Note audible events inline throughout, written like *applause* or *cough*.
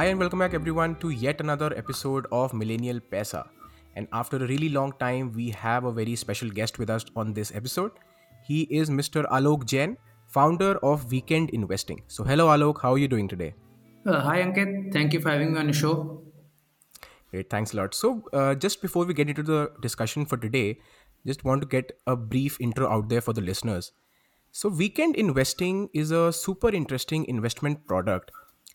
Hi, and welcome back, everyone, to yet another episode of Millennial Pesa. And after a really long time, we have a very special guest with us on this episode. He is Mr. Alok Jain, founder of Weekend Investing. So, hello, Alok. How are you doing today? Uh, hi, Ankit. Thank you for having me on the show. Great, thanks a lot. So, uh, just before we get into the discussion for today, just want to get a brief intro out there for the listeners. So, weekend investing is a super interesting investment product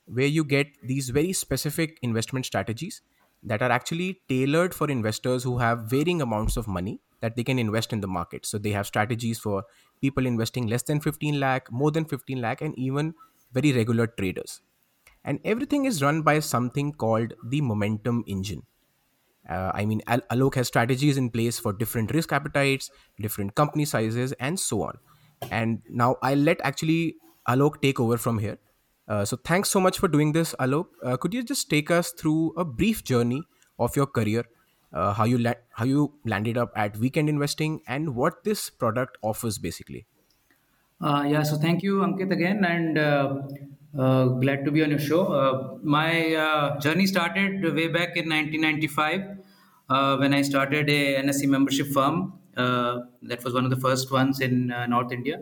where you get these very specific investment strategies that are actually tailored for investors who have varying amounts of money that they can invest in the market. So, they have strategies for people investing less than 15 lakh, more than 15 lakh, and even very regular traders. And everything is run by something called the momentum engine uh, I mean, Al- Alok has strategies in place for different risk appetites, different company sizes, and so on. And now I'll let actually Alok take over from here. Uh, so thanks so much for doing this, Alok. Uh, could you just take us through a brief journey of your career, uh, how you la- how you landed up at weekend investing, and what this product offers basically? Uh, yeah, so thank you, Ankit, again, and uh, glad to be on your show. My journey started way back in 1995 uh, when I started a NSE membership firm. That was one of the first ones in North India.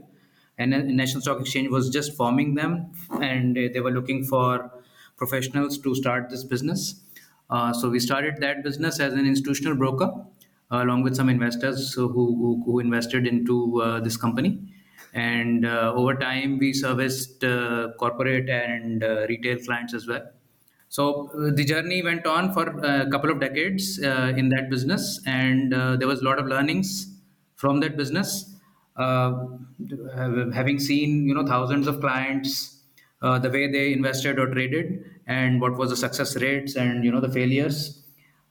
And National Stock Exchange was just forming them, and they were looking for professionals to start this business. Uh, so we started that business as an institutional broker, uh, along with some investors who, who, who invested into uh, this company. And uh, over time, we serviced uh, corporate and uh, retail clients as well. So the journey went on for a couple of decades in that business, and there was a lot of learnings from that business. Uh, having seen you know thousands of clients, uh, the way they invested or traded, and what was the success rates and you know the failures.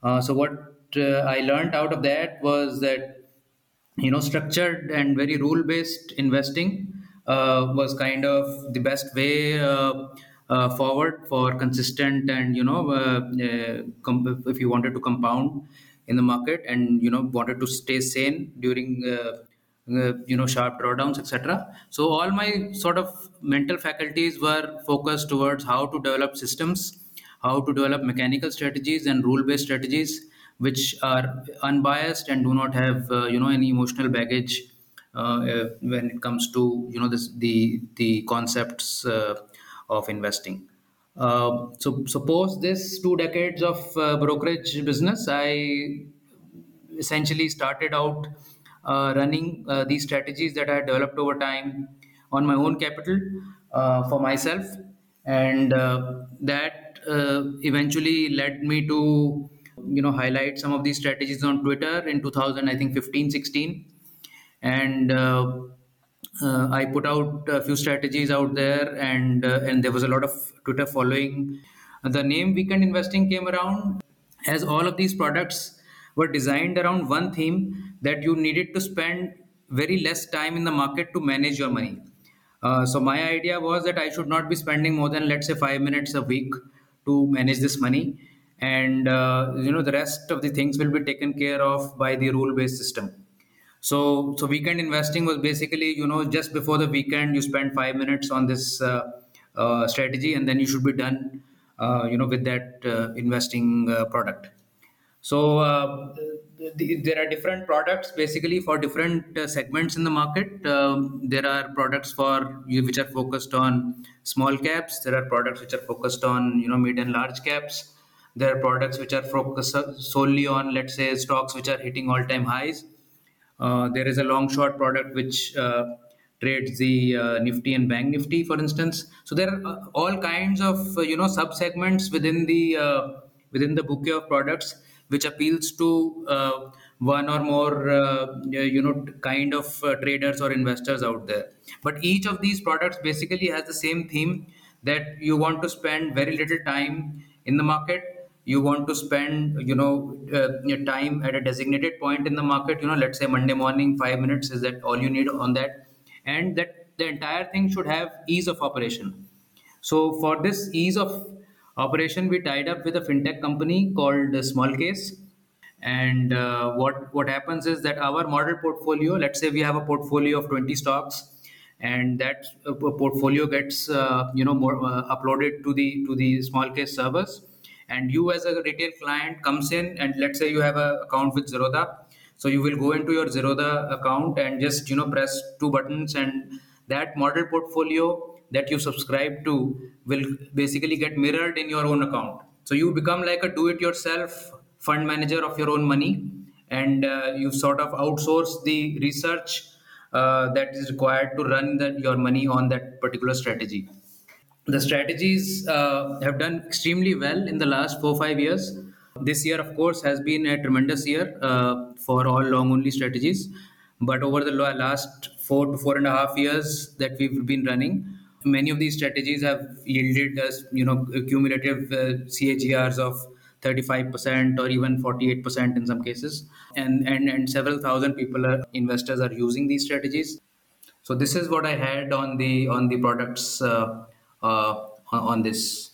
Uh, so what uh, I learned out of that was that you know structured and very rule based investing uh, was kind of the best way uh, forward for consistent and you know uh, uh, com- if you wanted to compound in the market and you know wanted to stay sane during uh, you know sharp drawdowns etc so all my sort of mental faculties were focused towards how to develop systems how to develop mechanical strategies and rule based strategies which are unbiased and do not have uh, you know any emotional baggage uh, uh, when it comes to you know this the the concepts uh, of investing. Uh, so suppose this two decades of brokerage business i essentially started out running uh, these strategies that I developed over time on my own capital uh, for myself, and uh, that uh, eventually led me to you know highlight some of these strategies on Twitter in 2000, I think 15, 16, and uh, uh, I put out a few strategies out there, and uh, and there was a lot of Twitter following. The name Weekend Investing came around as all of these products were designed around one theme that you needed to spend very less time in the market to manage your money. Uh, so my idea was that I should not be spending more than let's say five minutes a week to manage this money, and uh, you know the rest of the things will be taken care of by the rule-based system. So, so weekend investing was basically, you know, just before the weekend, you spend five minutes on this uh, uh, strategy, and then you should be done, uh, you know, with that uh, investing product. So, the, the, there are different products basically for different uh, segments in the market. Um, there are products for which are focused on small caps. There are products which are focused on, you know, mid and large caps. There are products which are focused solely on, let's say, stocks which are hitting all-time highs uh, there is a long short product which uh, trades the uh, Nifty and Bank Nifty, for instance. So there are uh, all kinds of uh, you know sub segments within the uh, within the bouquet of products which appeals to uh, one or more uh, you know kind of uh, traders or investors out there. But each of these products basically has the same theme that you want to spend very little time in the market. You want to spend you know uh, your time at a designated point in the market. You know let's say monday morning 5 minutes is that all you need on that. And that the entire thing should have ease of operation. So for this ease of operation we tied up with a fintech company called Smallcase. and uh, what what happens is that our model portfolio let's say we have a portfolio of 20 stocks and that uh, portfolio gets uh, you know more uh, uploaded to the to the small case servers and you as a retail client comes in and let's say you have an account with zerodha so you will go into your zerodha account and just you know press two buttons and that model portfolio that you subscribe to will basically get mirrored in your own account so you become like a do it yourself fund manager of your own money and uh, you sort of outsource the research uh, that is required to run the, your money on that particular strategy the strategies uh, have done extremely well in the last four five years. This year, of course, has been a tremendous year uh, for all long only strategies. But over the last four to four and a half years that we've been running, many of these strategies have yielded us, you know, cumulative uh, CAGRs of 35% or even 48% in some cases. And, and, and several thousand people, are, investors are using these strategies. So this is what I had on the on the products uh, uh, on this.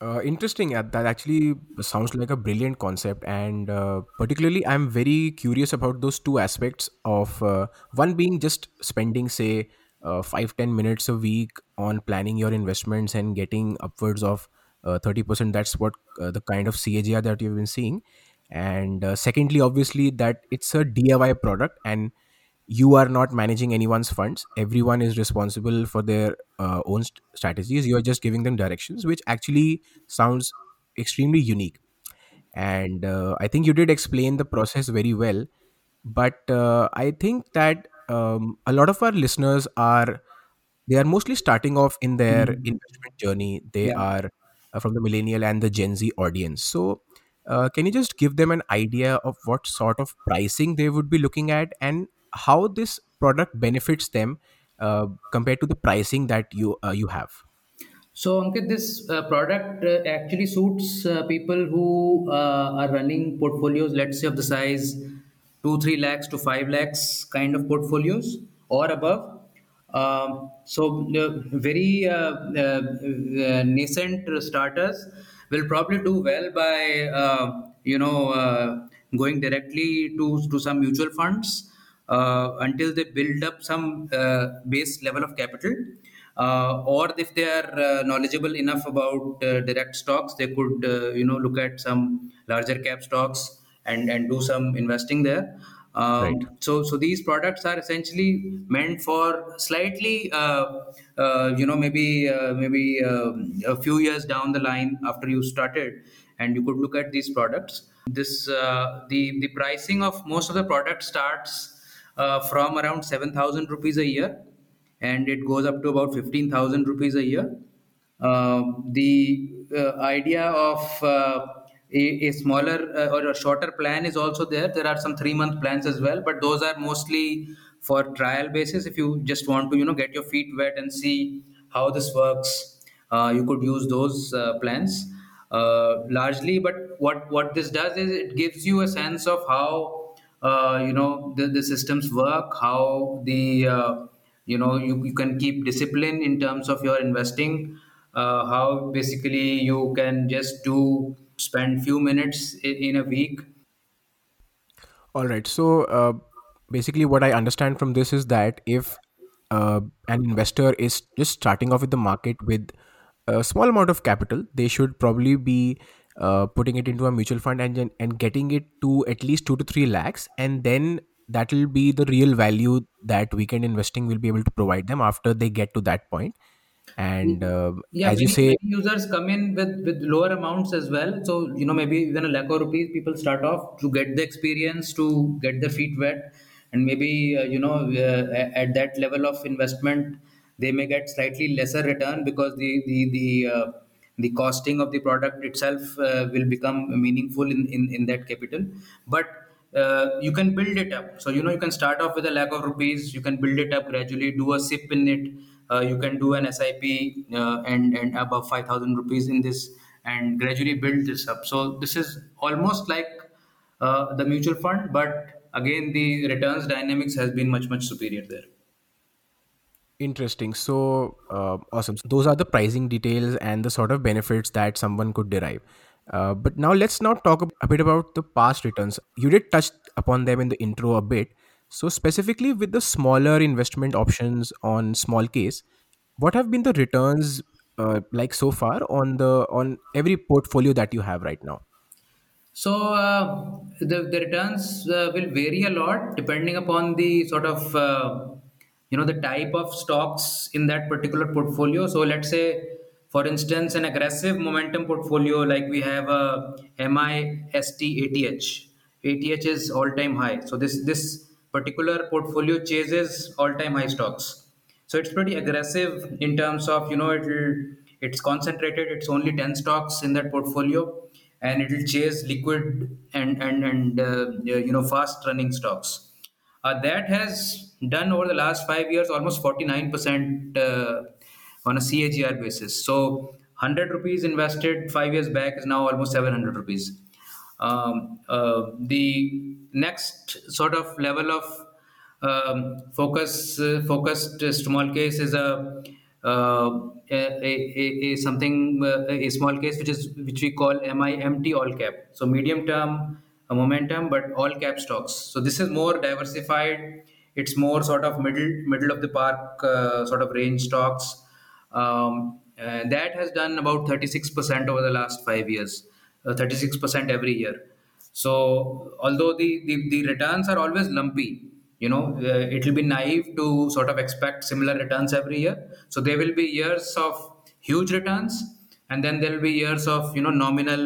Uh, interesting. Uh, that actually sounds like a brilliant concept, and uh, particularly, I'm very curious about those two aspects of uh, one being just spending, say, uh, five ten minutes a week on planning your investments and getting upwards of uh, thirty percent. That's what uh, the kind of CAGR that you've been seeing, and uh, secondly, obviously, that it's a DIY product and you are not managing anyone's funds. Everyone is responsible for their uh, own st- strategies. You are just giving them directions which actually sounds extremely unique. And uh, i think you did explain the process very well but uh, i think that um, a lot of our listeners are they are mostly starting off in their Mhm. investment journey they Yeah. are uh, from the millennial and the gen z audience so uh, can you just give them an idea of what sort of pricing they would be looking at and how this product benefits them uh, compared to the pricing that you uh, you have So, Ankit, this uh, product uh, actually suits uh, people who uh, are running portfolios, let's say of the size two, three lakhs to five lakhs kind of portfolios or above. Um, so, the very uh, uh, uh, nascent starters will probably do well by uh, you know uh, going directly to to some mutual funds uh, until they build up some uh, base level of capital uh, or if they are uh, knowledgeable enough about uh, direct stocks they could uh, you know look at some larger cap stocks and and do some investing there. Right. um, so so these products are essentially meant for slightly uh, uh, you know maybe uh, maybe um, a few years down the line after you started and you could look at these products. This uh, the the pricing of most of the products starts uh, from around 7000 rupees a year and it goes up to about 15,000 rupees a year. Uh, the uh, idea of uh, a, a smaller uh, or a shorter plan is also there. There are some three month plans as well, but those are mostly for trial basis. If you just want to, you know, get your feet wet and see how this works, uh, you could use those uh, plans uh, largely. But what what this does is it gives you a sense of how uh, you know the, the systems work, how the uh, you know you, you can keep discipline in terms of your investing how basically you can just do spend few minutes in, a week All right. So uh, basically, what I understand from this is that if uh, an investor is just starting off with the market with a small amount of capital, they should probably be uh, putting it into a mutual fund gen- and getting it to at least two to three lakhs, and then that will be the real value that weekend investing will be able to provide them after they get to that point. And uh, Yeah, as you say, users come in with with lower amounts as well. So you know maybe even a lakh of rupees, people start off to get the experience, to get their feet wet, and maybe uh, you know uh, at that level of investment, they may get slightly lesser return because the the the uh, the costing of the product itself uh, will become meaningful in, in in that capital. But uh, you can build it up. So you know you can start off with a lakh of rupees. You can build it up gradually. Do a sip in it. Uh, you can do an SIP uh, and and above five thousand rupees in this and gradually build this up. So this is almost like uh, the mutual fund, but again the returns dynamics has been much much superior there. Interesting. So, uh, awesome. So those are the pricing details and the sort of benefits that someone could derive. Uh, but now let's now talk a bit about the past returns. You did touch upon them in the intro a bit, So, specifically with the smaller investment options on small case, what have been the returns uh, like so far on the on every portfolio that you have right now? So uh, the the returns uh, will vary a lot depending upon the sort of uh, you know the type of stocks in that particular portfolio. So let's say, for instance, an aggressive momentum portfolio like we have a MIST ATH. ATH is all time high. So this this particular portfolio chases all time high stocks. So it's pretty aggressive in terms of you know it'll it's concentrated. It's only ten stocks in that portfolio and it will chase liquid and and and uh, you know fast running stocks. Uh, that has done over the last five years almost 49% uh, on a CAGR basis. So 100 rupees invested five years back is now almost 700 rupees. Um, uh, the next sort of level of um, focus uh, focused small case is a uh, a, a, a, something uh, a small case which is which we call MIMT all cap. So medium term momentum, but all cap stocks. So this is more diversified. It's more sort of middle middle of the park uh, sort of range stocks. Um, that has done about 36% over the last five years, 36% every year. So although the, the, the returns are always lumpy, you know uh, it will be naive to sort of expect similar returns every year so there will be years of huge returns and then there will be years of you know nominal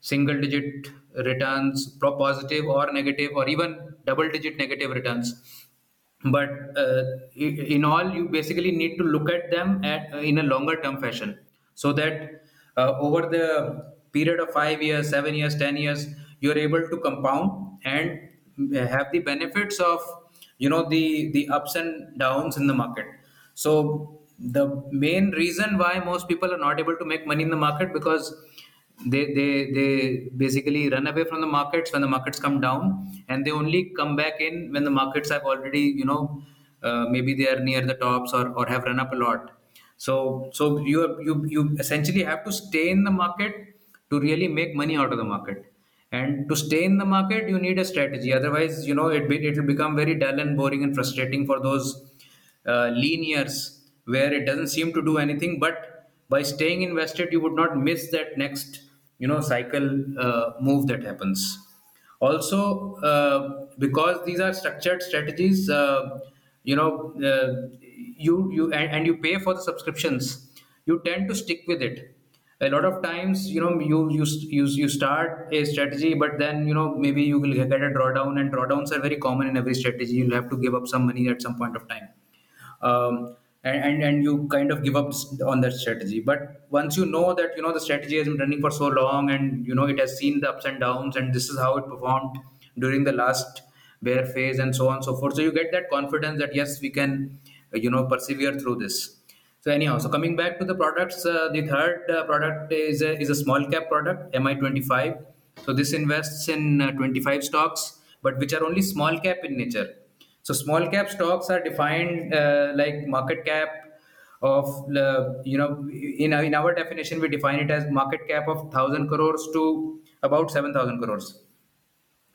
single digit returns pro positive or negative or even double digit negative returns but uh, in all you basically need to look at them at, uh, in a longer term fashion so that uh, over the period of 5 years 7 years 10 years you're able to compound and have the benefits of you know the the ups and downs in the market. So the main reason why most people are not able to make money in the market because they they they basically run away from the markets when the markets come down and they only come back in when the markets have already you know uh, maybe they are near the tops or, or have run up a lot. So so you you you essentially have to stay in the market to really make money out of the market. And to stay in the market you need a strategy. Otherwise you know it it will become very dull and boring and frustrating for those uh, lean years where it doesn't seem to do anything. But by staying invested you would not miss that next you know cycle uh, move that happens. Also uh, because these are structured strategies uh, you know uh, you you and, and you pay for the subscriptions you tend to stick with it a lot of times you know you you you, you start a strategy but then you know maybe you will get a drawdown and drawdowns are very common in every strategy. You'll have to give up some money at some point of time. Um, and, and and you kind of give up on that strategy. But once you know that you know the strategy has been running for so long and you know it has seen the ups and downs and this is how it performed during the last bear phase and so on and so forth. So you get that confidence that yes we can you know persevere through this so anyhow, so coming back to the products, uh, the third uh, product is a, is a small cap product, MI25. So this invests in uh, 25 stocks, but which are only small cap in nature. So small cap stocks are defined uh, like market cap of you know in in our definition we define it as market cap of 1000 crores to about 7000 crores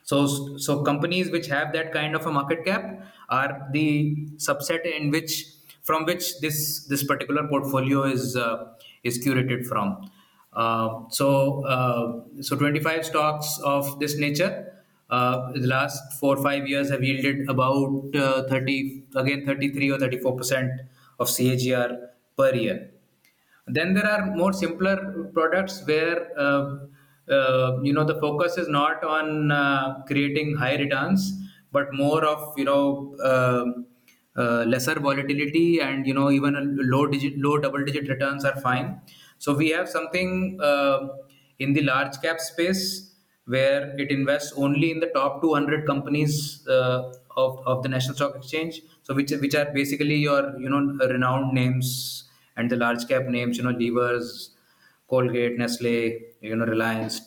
so so companies which have that kind of a market cap are the subset in which from which this this particular portfolio is uh, is curated from. Uh, so uh, so 25 stocks of this nature. Uh, the last four five years have yielded about uh, 30 again 33 or 34 percent of CAGR per year. Then there are more simpler products where uh, you know the focus is not on creating high returns, but more of you know uh, lesser volatility and you know even low digit low double digit returns are fine. So we have something uh, in the large cap space where it invests only in the top 200 companies uh, of, of the national stock exchange. So which which are basically your you know renowned names and the large cap names you know levers colgate nestle you know reliance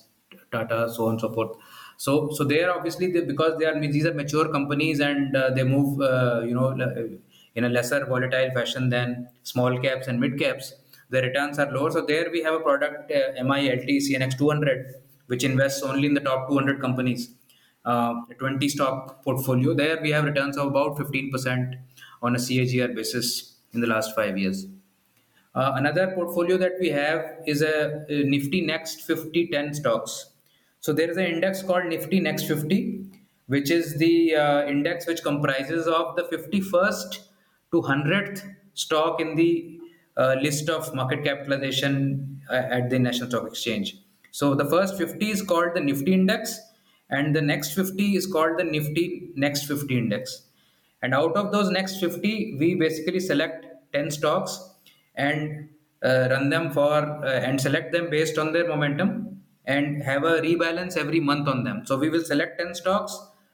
tata so on and so forth so, so they are obviously they, because they are these are mature companies and uh, they move, uh, you know, in a lesser volatile fashion than small caps and mid caps. The returns are lower. So there we have a product uh, MILT CNX 200, which invests only in the top 200 companies. uh, 20 stock portfolio. There we have returns of about 15% on a CAGR basis in the last five years. Uh, another portfolio that we have is a, a Nifty Next 50 10 stocks. So there is an index called Nifty Next 50, which is the uh, index which comprises of the 51st to 100th stock in the uh, list of market capitalization uh, at the National Stock Exchange. So the first 50 is called the Nifty Index, and the next 50 is called the Nifty Next 50 Index. And out of those next 50, we basically select 10 stocks and uh, run them for uh, and select them based on their momentum and have a rebalance every month on them. So we will select 10 stocks,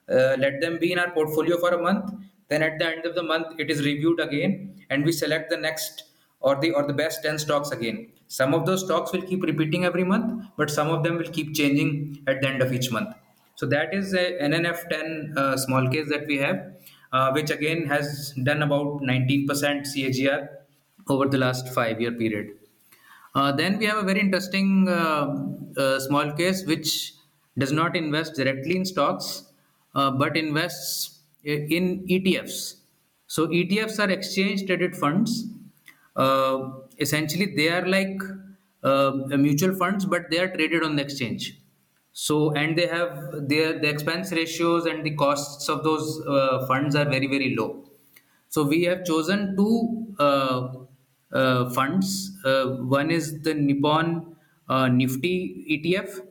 uh, let them be in our portfolio for a month. Then at the end of the month, it is reviewed again, and we select the next or the or the best 10 stocks again. Some of those stocks will keep repeating every month, but some of them will keep changing at the end of each month. So that is a NNF10 uh, small case that we have, uh, which again has done about 19% CAGR over the last five year period. Uh, then we have a very interesting uh, uh, small case which does not invest directly in stocks uh, but invests in ETFs. So ETFs are exchange traded funds. Uh, essentially, they are like uh, mutual funds, but they are traded on the exchange. So and they have their the expense ratios and the costs of those funds are very very low. So we have chosen uh, uh, funds. Uh, one is the Nippon uh, Nifty ETF,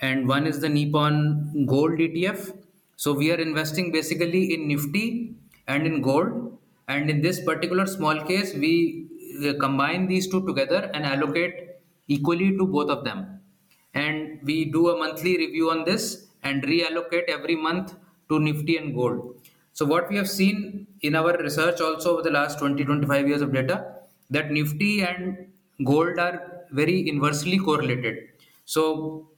and one is the Nippon Gold ETF. So we are investing basically in Nifty and in gold. And in this particular small case, we uh, combine these two together and allocate equally to both of them. And we do a monthly review on this and reallocate every month to Nifty and gold. So what we have seen in our research also over the last 20 25 years of data that Nifty and gold are very inversely correlated. So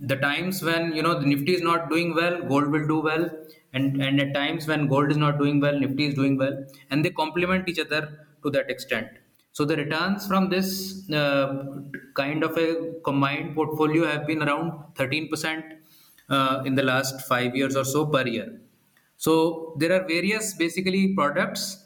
the times when you know the Nifty is not doing well, gold will do well, and and at times when gold is not doing well, Nifty is doing well, and they complement each other to that extent. So the returns from this uh, kind of a combined portfolio have been around 13% uh, in the last five years or so per year. So there are various basically products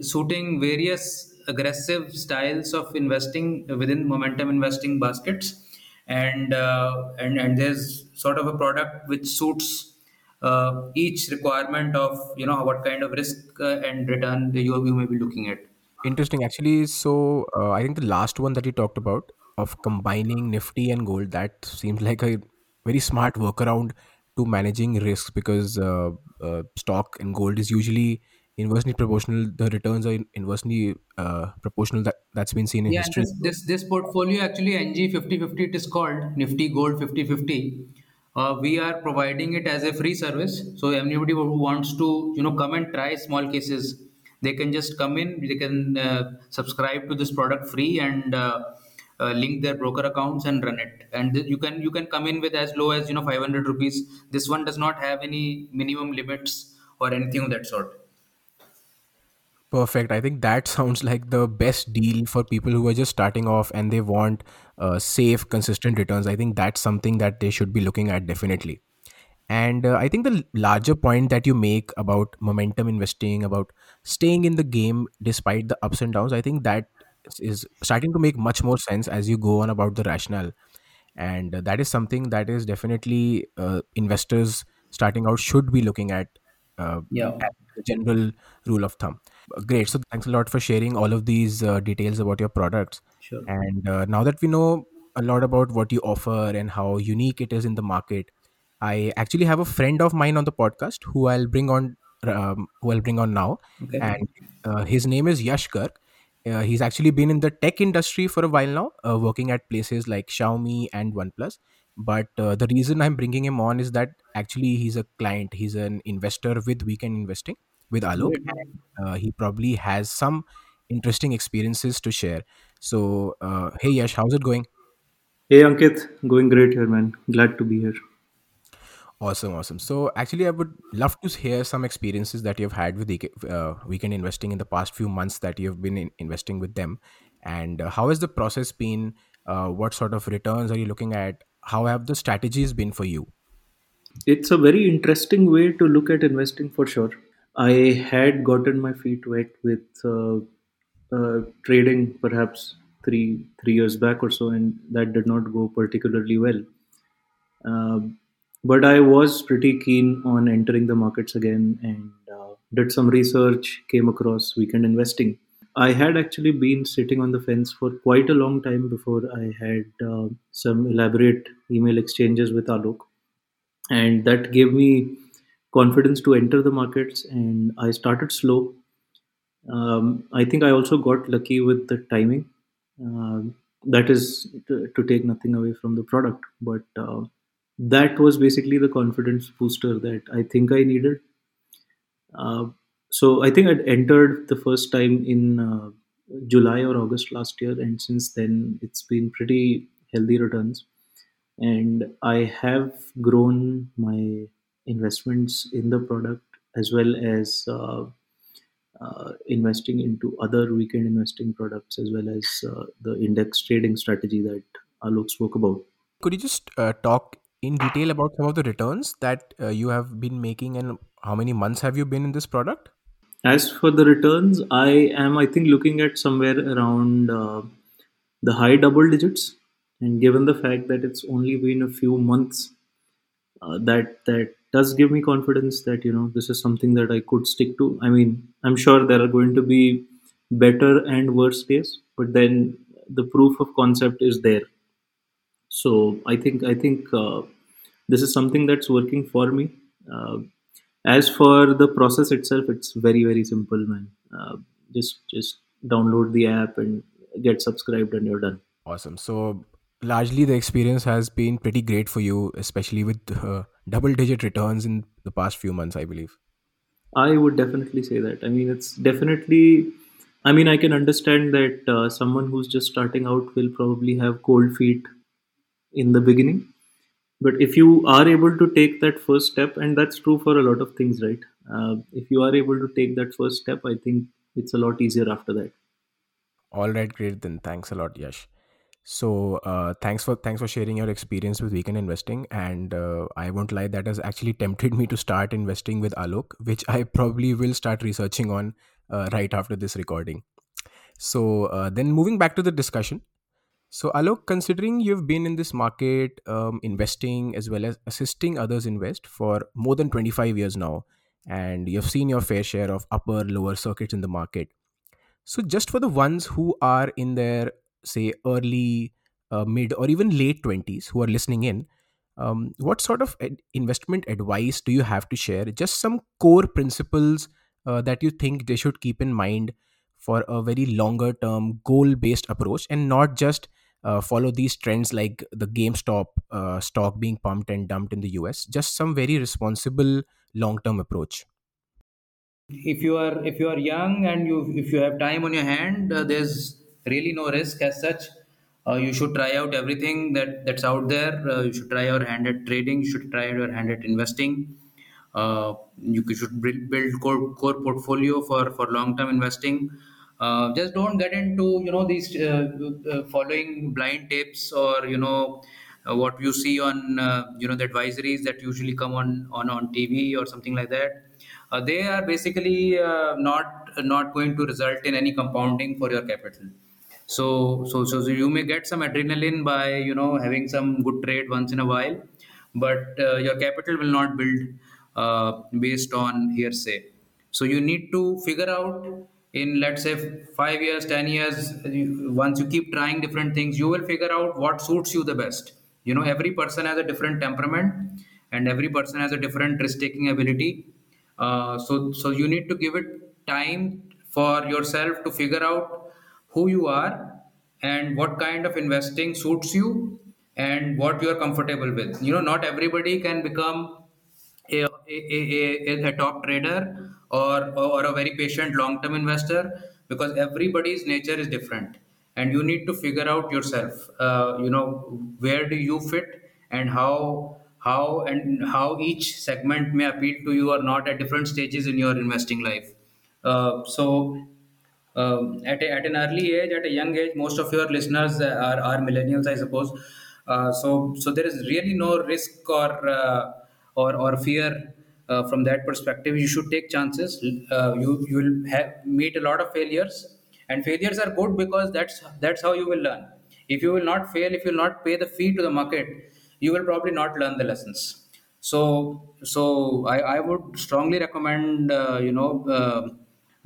suiting various aggressive styles of investing within momentum investing baskets, and uh, and and there's sort of a product which suits uh, each requirement of you know what kind of risk uh, and return you, you may be looking at. Interesting, actually. So, uh, I think the last one that you talked about of combining Nifty and gold that seems like a very smart workaround to managing risks because uh, uh, stock and gold is usually inversely proportional. The returns are inversely uh, proportional. That that's been seen in Yeah, history. this this this portfolio actually NG fifty fifty it is called Nifty Gold fifty fifty. Uh, we are providing it as a free service. So anybody who wants to you know come and try small cases, they can just come in. They can uh, subscribe to this product free and uh, uh, link their broker accounts and run it. And th- you can you can come in with as low as you know five hundred rupees. This one does not have any minimum limits or anything of that sort. Perfect. I think that *laughs* sounds like the best deal for people who are just starting off and they want uh, safe, consistent returns. I think that's something that they should be looking at definitely. And uh, I think the larger point that you make about momentum investing, about staying in the game despite the ups and downs, I think that is starting to make much more sense as you go on about the rationale. And uh, that is something that is definitely uh, investors starting out should be looking at uh, Yeah, as a general rule of thumb. Great. So thanks a lot for sharing all of these uh, details about your products. sure. And uh, now that we know a lot about what you offer and how unique it is in the market, I actually have a friend of mine on the podcast who I'll bring on um, who I'll bring on now, Okay. and uh, his name is Yash Garg. Uh, he's actually been in the tech industry for a while now, uh, working at places like Xiaomi and OnePlus. But uh, the reason I'm bringing him on is that actually he's a client, he's an investor with Weekend Investing with Alok, uh, he probably has some interesting experiences to share. So, uh, hey Yash, how's it going? Hey Ankit, going great here, man. Glad to be here. Awesome, awesome. So, actually, I would love to hear some experiences that you've had with uh, Weekend Investing in the past few months that you've been in investing with them, and uh, how has the process been? Uh, what sort of returns are you looking at? How have the strategies been for you? It's a very interesting way to look at investing for sure. I had gotten my feet wet with uh, uh, trading perhaps three three years back or so, and that did not go particularly well. Um, but I was pretty keen on entering the markets again and uh, did some research, came across weekend investing. I had actually been sitting on the fence for quite a long time before I had uh, some elaborate email exchanges with Alok, and that gave me confidence to enter the markets. And I started slow. Um, I think I also got lucky with the timing. Um that is to, to take nothing away from the product, but uh, that was basically the confidence booster that I think I needed. Uh, so I think I'd entered the first time in uh, July or August last year, and since then it's been pretty healthy returns. And I have grown my investments in the product as well as uh, uh, investing into other weekend investing products as well as uh, the index trading strategy that Alok spoke about. Could you just uh, talk in detail about some of the returns that uh, you have been making and how many months have you been in this product? As for the returns, I am, I think, looking at somewhere around uh, the high double digits. And given the fact that it's only been a few months, uh, that that does give me confidence that you know this is something that I could stick to. I mean, I'm sure there are going to be better and worse days, but then the proof of concept is there. So I think I think uh, this is something that's working for me. Uh, as for the process itself, it's very very simple, man. Uh, just just download the app and get subscribed, and you're done. Awesome. So, largely the experience has been pretty great for you, especially with uh, double digit returns in the past few months, I believe. I would definitely say that. I mean, it's definitely. I mean, I can understand that uh, someone who's just starting out will probably have cold feet in the beginning. But if you are able to take that first step, and that's true for a lot of things, right? Uh, if you are able to take that first step, I think it's a lot easier after that. All right, great. Then thanks a lot, Yash. So, uh, thanks for thanks for sharing your experience with weekend investing. And uh, I won't lie, that has actually *laughs* tempted me to start investing with Alok, which I probably will start researching on uh, right after this recording. So, uh, then moving back to the discussion. So, Alok, considering you've been in this market, um, investing as well as assisting others invest for more than 25 years now, and you've seen your fair share of upper, lower circuits in the market. So, just for the ones who are in their, say, early, uh, mid, or even late 20s who are listening in, um, what sort of ad- investment advice do you have to share? Just some core principles uh, that you think they should keep in mind for a very longer term, goal based approach and not just uh, follow these trends like the GameStop uh, stock being pumped and dumped in the US. Just some very responsible long term approach. if you are if you are young and you if you have time on your hand uh, there's really no risk as such. Uh, you should try out everything that that's out there. Uh, you should try your hand at trading. You should try your hand at investing. Uh, you should build, core, core portfolio for for long term investing. Uh, just don't get into you know these uh, uh, following blind tips or you know what you see on you know the advisories that usually come on on on TV or something like that. They are basically not not going to result in any compounding for your capital. So, so so you may get some adrenaline by you know having some good trade once in a while, but uh, your capital will not build uh, based on hearsay. So you need to figure out in let's say five years, ten years. you- Once you keep trying different things, you will figure out what suits you the best. You know, every person has a different temperament, and every person has a different risk-taking ability. Uh, so, so you need to give it time for yourself to figure out who you are and what kind of investing suits you and what you are comfortable with. You know, not everybody can become a, a, a, a, a top trader or, or a very patient long term investor because everybody's nature is different and you need to figure out yourself uh, you know where do you fit and how how and how each segment may appeal to you or not at different stages in your investing life uh, so um, at, a, at an early age, at a young age, most of your listeners are, are millennials, I suppose. Uh, so, so there is really no risk or uh, or or fear uh, from that perspective. You should take chances. Uh, you you will have, meet a lot of failures. And failures are good because that's that's how you will learn. If you will not fail if you will not pay the fee to the market you will probably not learn the lessons. So so i, I would strongly recommend uh, you know uh,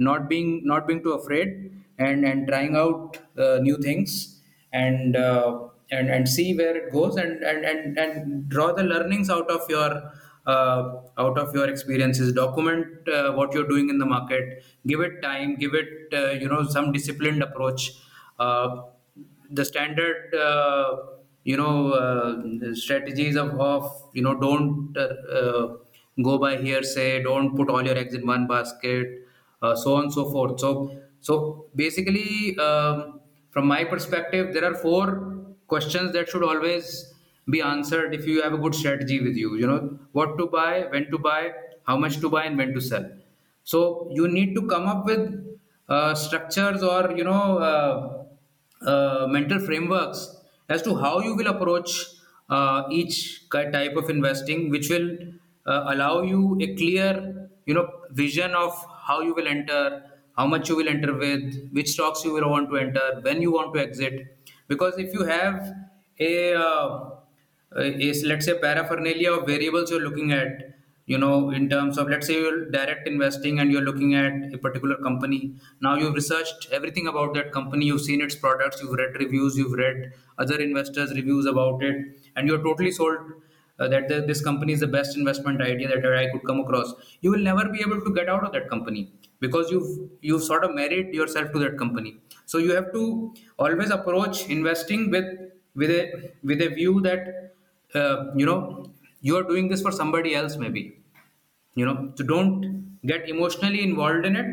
not being not being too afraid and and trying out uh, new things and uh, and and see where it goes and and and, and draw the learnings out of your uh, out of your experiences. Document uh, what you're doing in the market. Give it time. Give it uh, you know some disciplined approach. Uh, the standard uh, you know uh, strategies of, of you know don't go by hearsay. Don't put all your eggs in one basket uh, so on and so forth. So so basically um, from my perspective there are four questions that should always be answered if you have a good strategy with you. You know what to buy when to buy how much to buy and when to sell. So you need to come up with uh, structures or you know uh, uh, mental frameworks as to how you will approach uh, each type of investing which will uh, allow you a clear you know vision of how you will enter how much you will enter with which stocks you will want to enter when you want to exit. Because if you have a uh, is let's say paraphernalia of variables you're looking at you know in terms of let's say you're direct investing and you're looking at a particular company. Now you've researched everything about that company you've seen its products you've read reviews you've read other investors reviews about it and you're totally sold uh, that the, this company is the best investment idea that i could come across. You will never be able to get out of that company because you've you've sort of married yourself to that company. So you have to always approach investing with with a with a view that uh, you know you are doing this for somebody else maybe you know. Don't get emotionally involved in it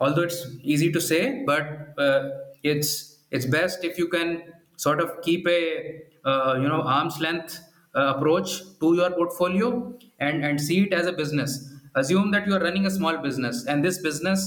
although it's easy to say but uh, it's it's best if you can sort of keep a uh, you know arm's length approach to your portfolio and and see it as a business. Assume that you are running a small business and this business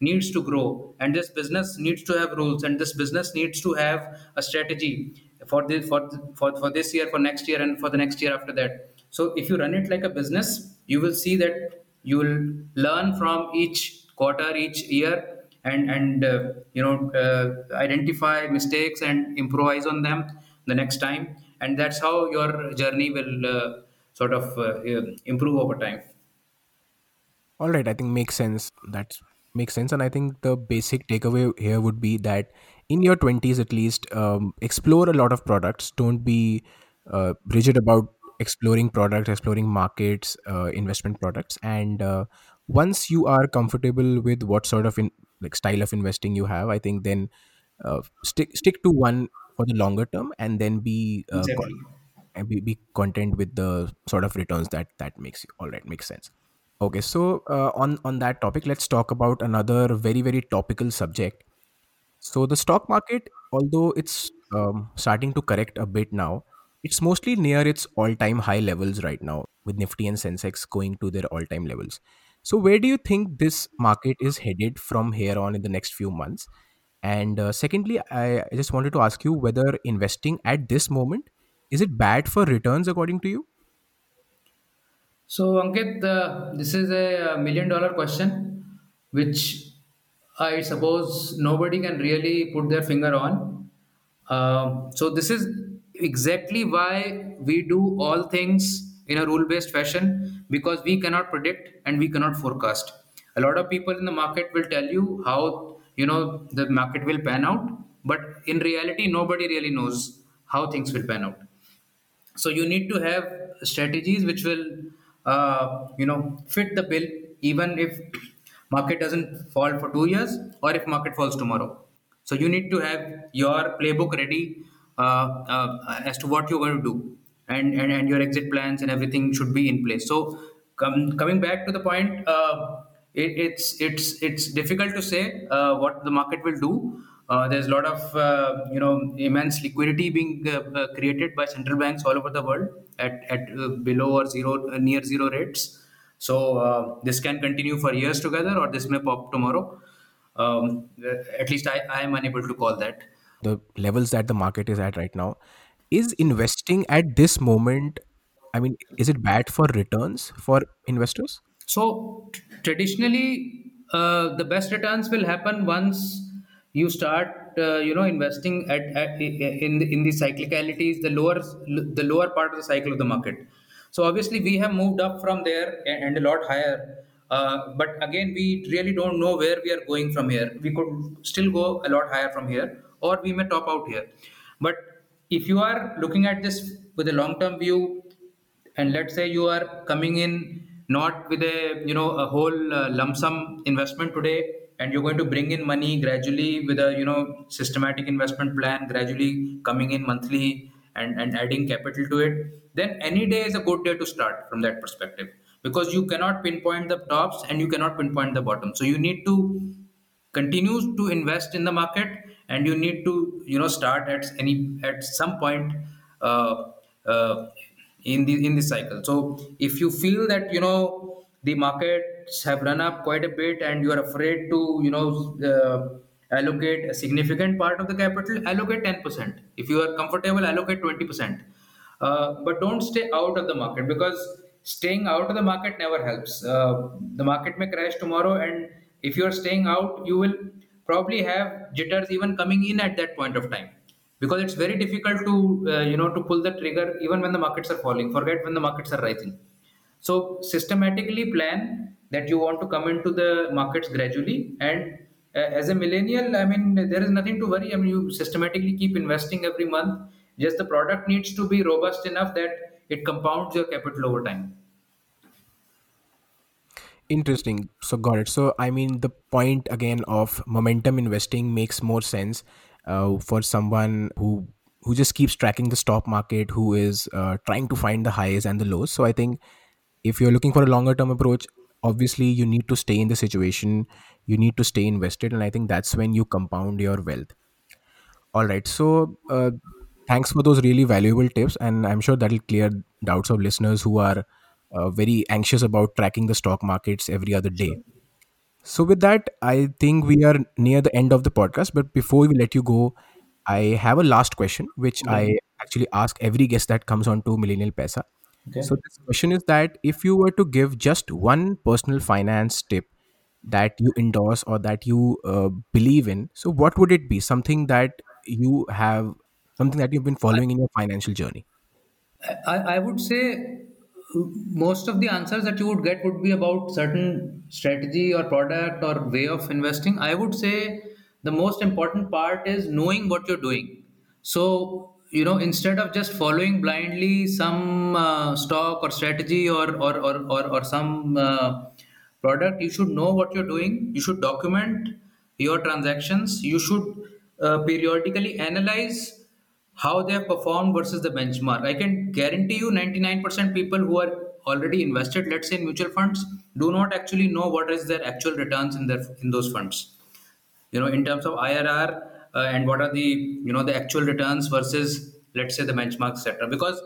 needs to grow and this business needs to have rules and this business needs to have a strategy for this for, for for this year for next year and for the next year after that. So if you run it like a business you will see that you will learn from each quarter each year and and uh, you know uh, identify mistakes and improvise on them the next time and that's how your journey will uh, sort of uh, improve over time All right, I think makes sense. That makes sense, and I think the basic takeaway here would be that in your twenties, at least, um, explore a lot of products. Don't be uh, rigid about exploring products, exploring markets, uh, investment products, and uh, once you are comfortable with what sort of in, like style of investing you have, I think then uh, stick stick to one for the longer term, and then be uh, exactly and be, be content with the sort of returns that that makes you all right makes sense Okay, so uh, on on that topic, let's talk about another very very topical subject. So the stock market, although it's um, starting to correct a bit now, it's mostly near its all-time high levels right now, with Nifty and Sensex going to their all-time levels. So where do you think this market is headed from here on in the next few months? And uh, secondly, I, just wanted to ask you whether investing at this moment is it bad for returns according to you? So, Ankit, uh, this is a uh, million dollar question, which I suppose nobody can really put their finger on. Um, so, this is exactly why we do all things in a rule based fashion because we cannot predict and we cannot forecast. A lot of people in the market will tell you how you know the market will pan out, but in reality, nobody really knows how things will pan out. So you need to have strategies which will uh, you know fit the bill even if market doesn't fall for two years or if market falls tomorrow. So you need to have your playbook ready uh, uh, as to what you're going to do and, and and your exit plans and everything should be in place. So com- coming back to the point uh, it, it's it's it's difficult to say uh, what the market will do. Uh, there's a lot of uh, you know immense liquidity being uh, uh, created by central banks all over the world at at uh, below or zero near zero rates. So this can continue for years together, or this may pop tomorrow. Um, at least I, I am unable to call that. the levels that the market is at right now is investing at this moment I mean, is it bad for returns for investors? So t- traditionally, uh, the best returns will happen once you start, uh, you know, investing at, at in the, in the cyclicalities, the lower the lower part of the cycle of the market. So obviously, we have moved up from there and, a lot higher. Uh, but again, we really don't know where we are going from here. We could still go a lot higher from here, or we may top out here. But if you are looking at this with a long-term view, and let's say you are coming in not with a you know a whole uh, lump sum investment today and you're going to bring in money gradually with a you know systematic investment plan gradually coming in monthly and, and adding capital to it then any day is a good day to start from that perspective. Because you cannot pinpoint the tops and you cannot pinpoint the bottom. So you need to continue to invest in the market and you need to you know start at any at some point uh, uh, in the in the cycle. So if you feel that you know the markets have run up quite a bit and you are afraid to you know uh, allocate a significant part of the capital allocate 10% if you are comfortable allocate 20% uh, but don't stay out of the market because staying out of the market never helps. Uh, the market may crash tomorrow, and if you are staying out, you will probably have jitters even coming in at that point of time because it's very difficult to uh, you know to pull the trigger even when the markets are falling. Forget when the markets are rising. So systematically plan that you want to come into the markets gradually and uh, as a millennial, I mean, there is nothing to worry. I mean, you systematically keep investing every month. Just the product needs to be robust enough that it compounds your capital over time. Interesting. So got it. So I mean, the point again of momentum investing makes more sense uh, for someone who who just keeps tracking the stock market, who is uh, trying to find the highs and the lows. So I think if you're looking for a longer term approach, obviously you need to stay in the situation, you need to stay invested, and I think that's when you compound your wealth. All right. So, uh, thanks for those really valuable tips, and I'm sure that'll clear doubts of listeners who are uh, very anxious about tracking the stock markets every other day. So, with that, I think we are near the end of the podcast. But before we let you go, I have a last question, which. I actually ask every guest that comes on to Millennial Pesa. Okay. So, this question is that if you were to give just one personal finance tip that you endorse or that you uh, believe in, so what would it be? Something that you have, something that you've been following in your financial journey. I, I would say most of the answers that you would get would be about certain strategy or product or way of investing. I would say the most important part is knowing what you're doing. So, you know, instead of just following blindly some uh, stock or strategy or, or, or, or, or some uh, product, you should know what you're doing. You should document your transactions. You should uh, periodically analyze how they have performed versus the benchmark. I can guarantee you 99% people who are already invested, let's say in mutual funds, do not actually know what is their actual returns in their in those funds. You know in terms of IRR uh, and what are the you know the actual returns versus let's say the benchmark etc because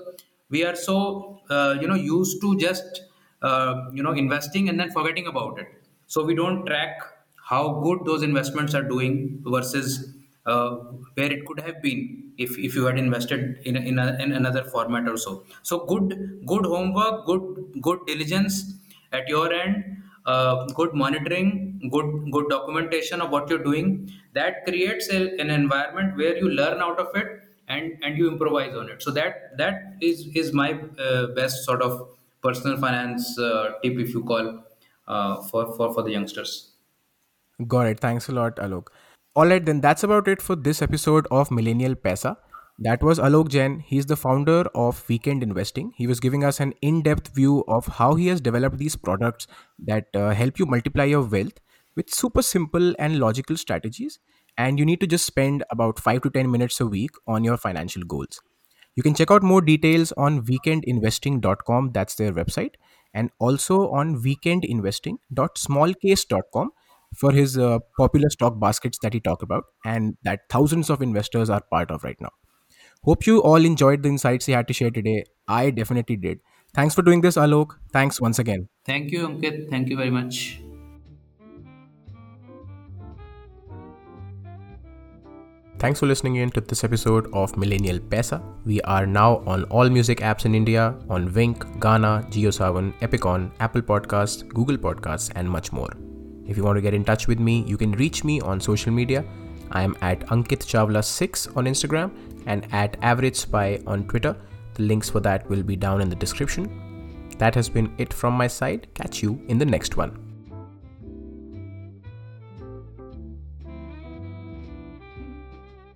we are so uh, you know used to just uh, you know investing and then forgetting about it. So we don't track how good those investments are doing versus uh, where it could have been if, if you had invested in, in, a, in another format or so so good good homework good good diligence at your end uh, good monitoring, good good documentation of what you're doing. That creates a, an environment where you learn out of it and and you improvise on it. So that that is is my uh, best sort of personal finance uh, tip, if you call, uh, for for for the youngsters. Got it. Thanks a lot, Alok. All right, then that's about it for this episode of Millennial Pesa. That was Alok Jain. He's the founder of Weekend Investing. He was giving us an in depth view of how he has developed these products that uh, help you multiply your wealth with super simple and logical strategies. And you need to just spend about 5 to 10 minutes a week on your financial goals. You can check out more details on weekendinvesting.com, that's their website, and also on weekendinvesting.smallcase.com for his uh, popular stock baskets that he talked about and that thousands of investors are part of right now. Hope you all enjoyed the insights he had to share today. I definitely did. Thanks for doing this, Alok. Thanks once again. Thank you, Ankit. Thank you very much. Thanks for listening in to this episode of Millennial Pesa. We are now on all music apps in India on Wynk, Gaana, JioSaavn, Epicon, Apple Podcasts, Google Podcasts, and much more. If you want to get in touch with me, you can reach me on social media. I am at Ankit Chawla6 on Instagram and at Average Spy on Twitter. The links for that will be down in the description. That has been it from my side. Catch you in the next one.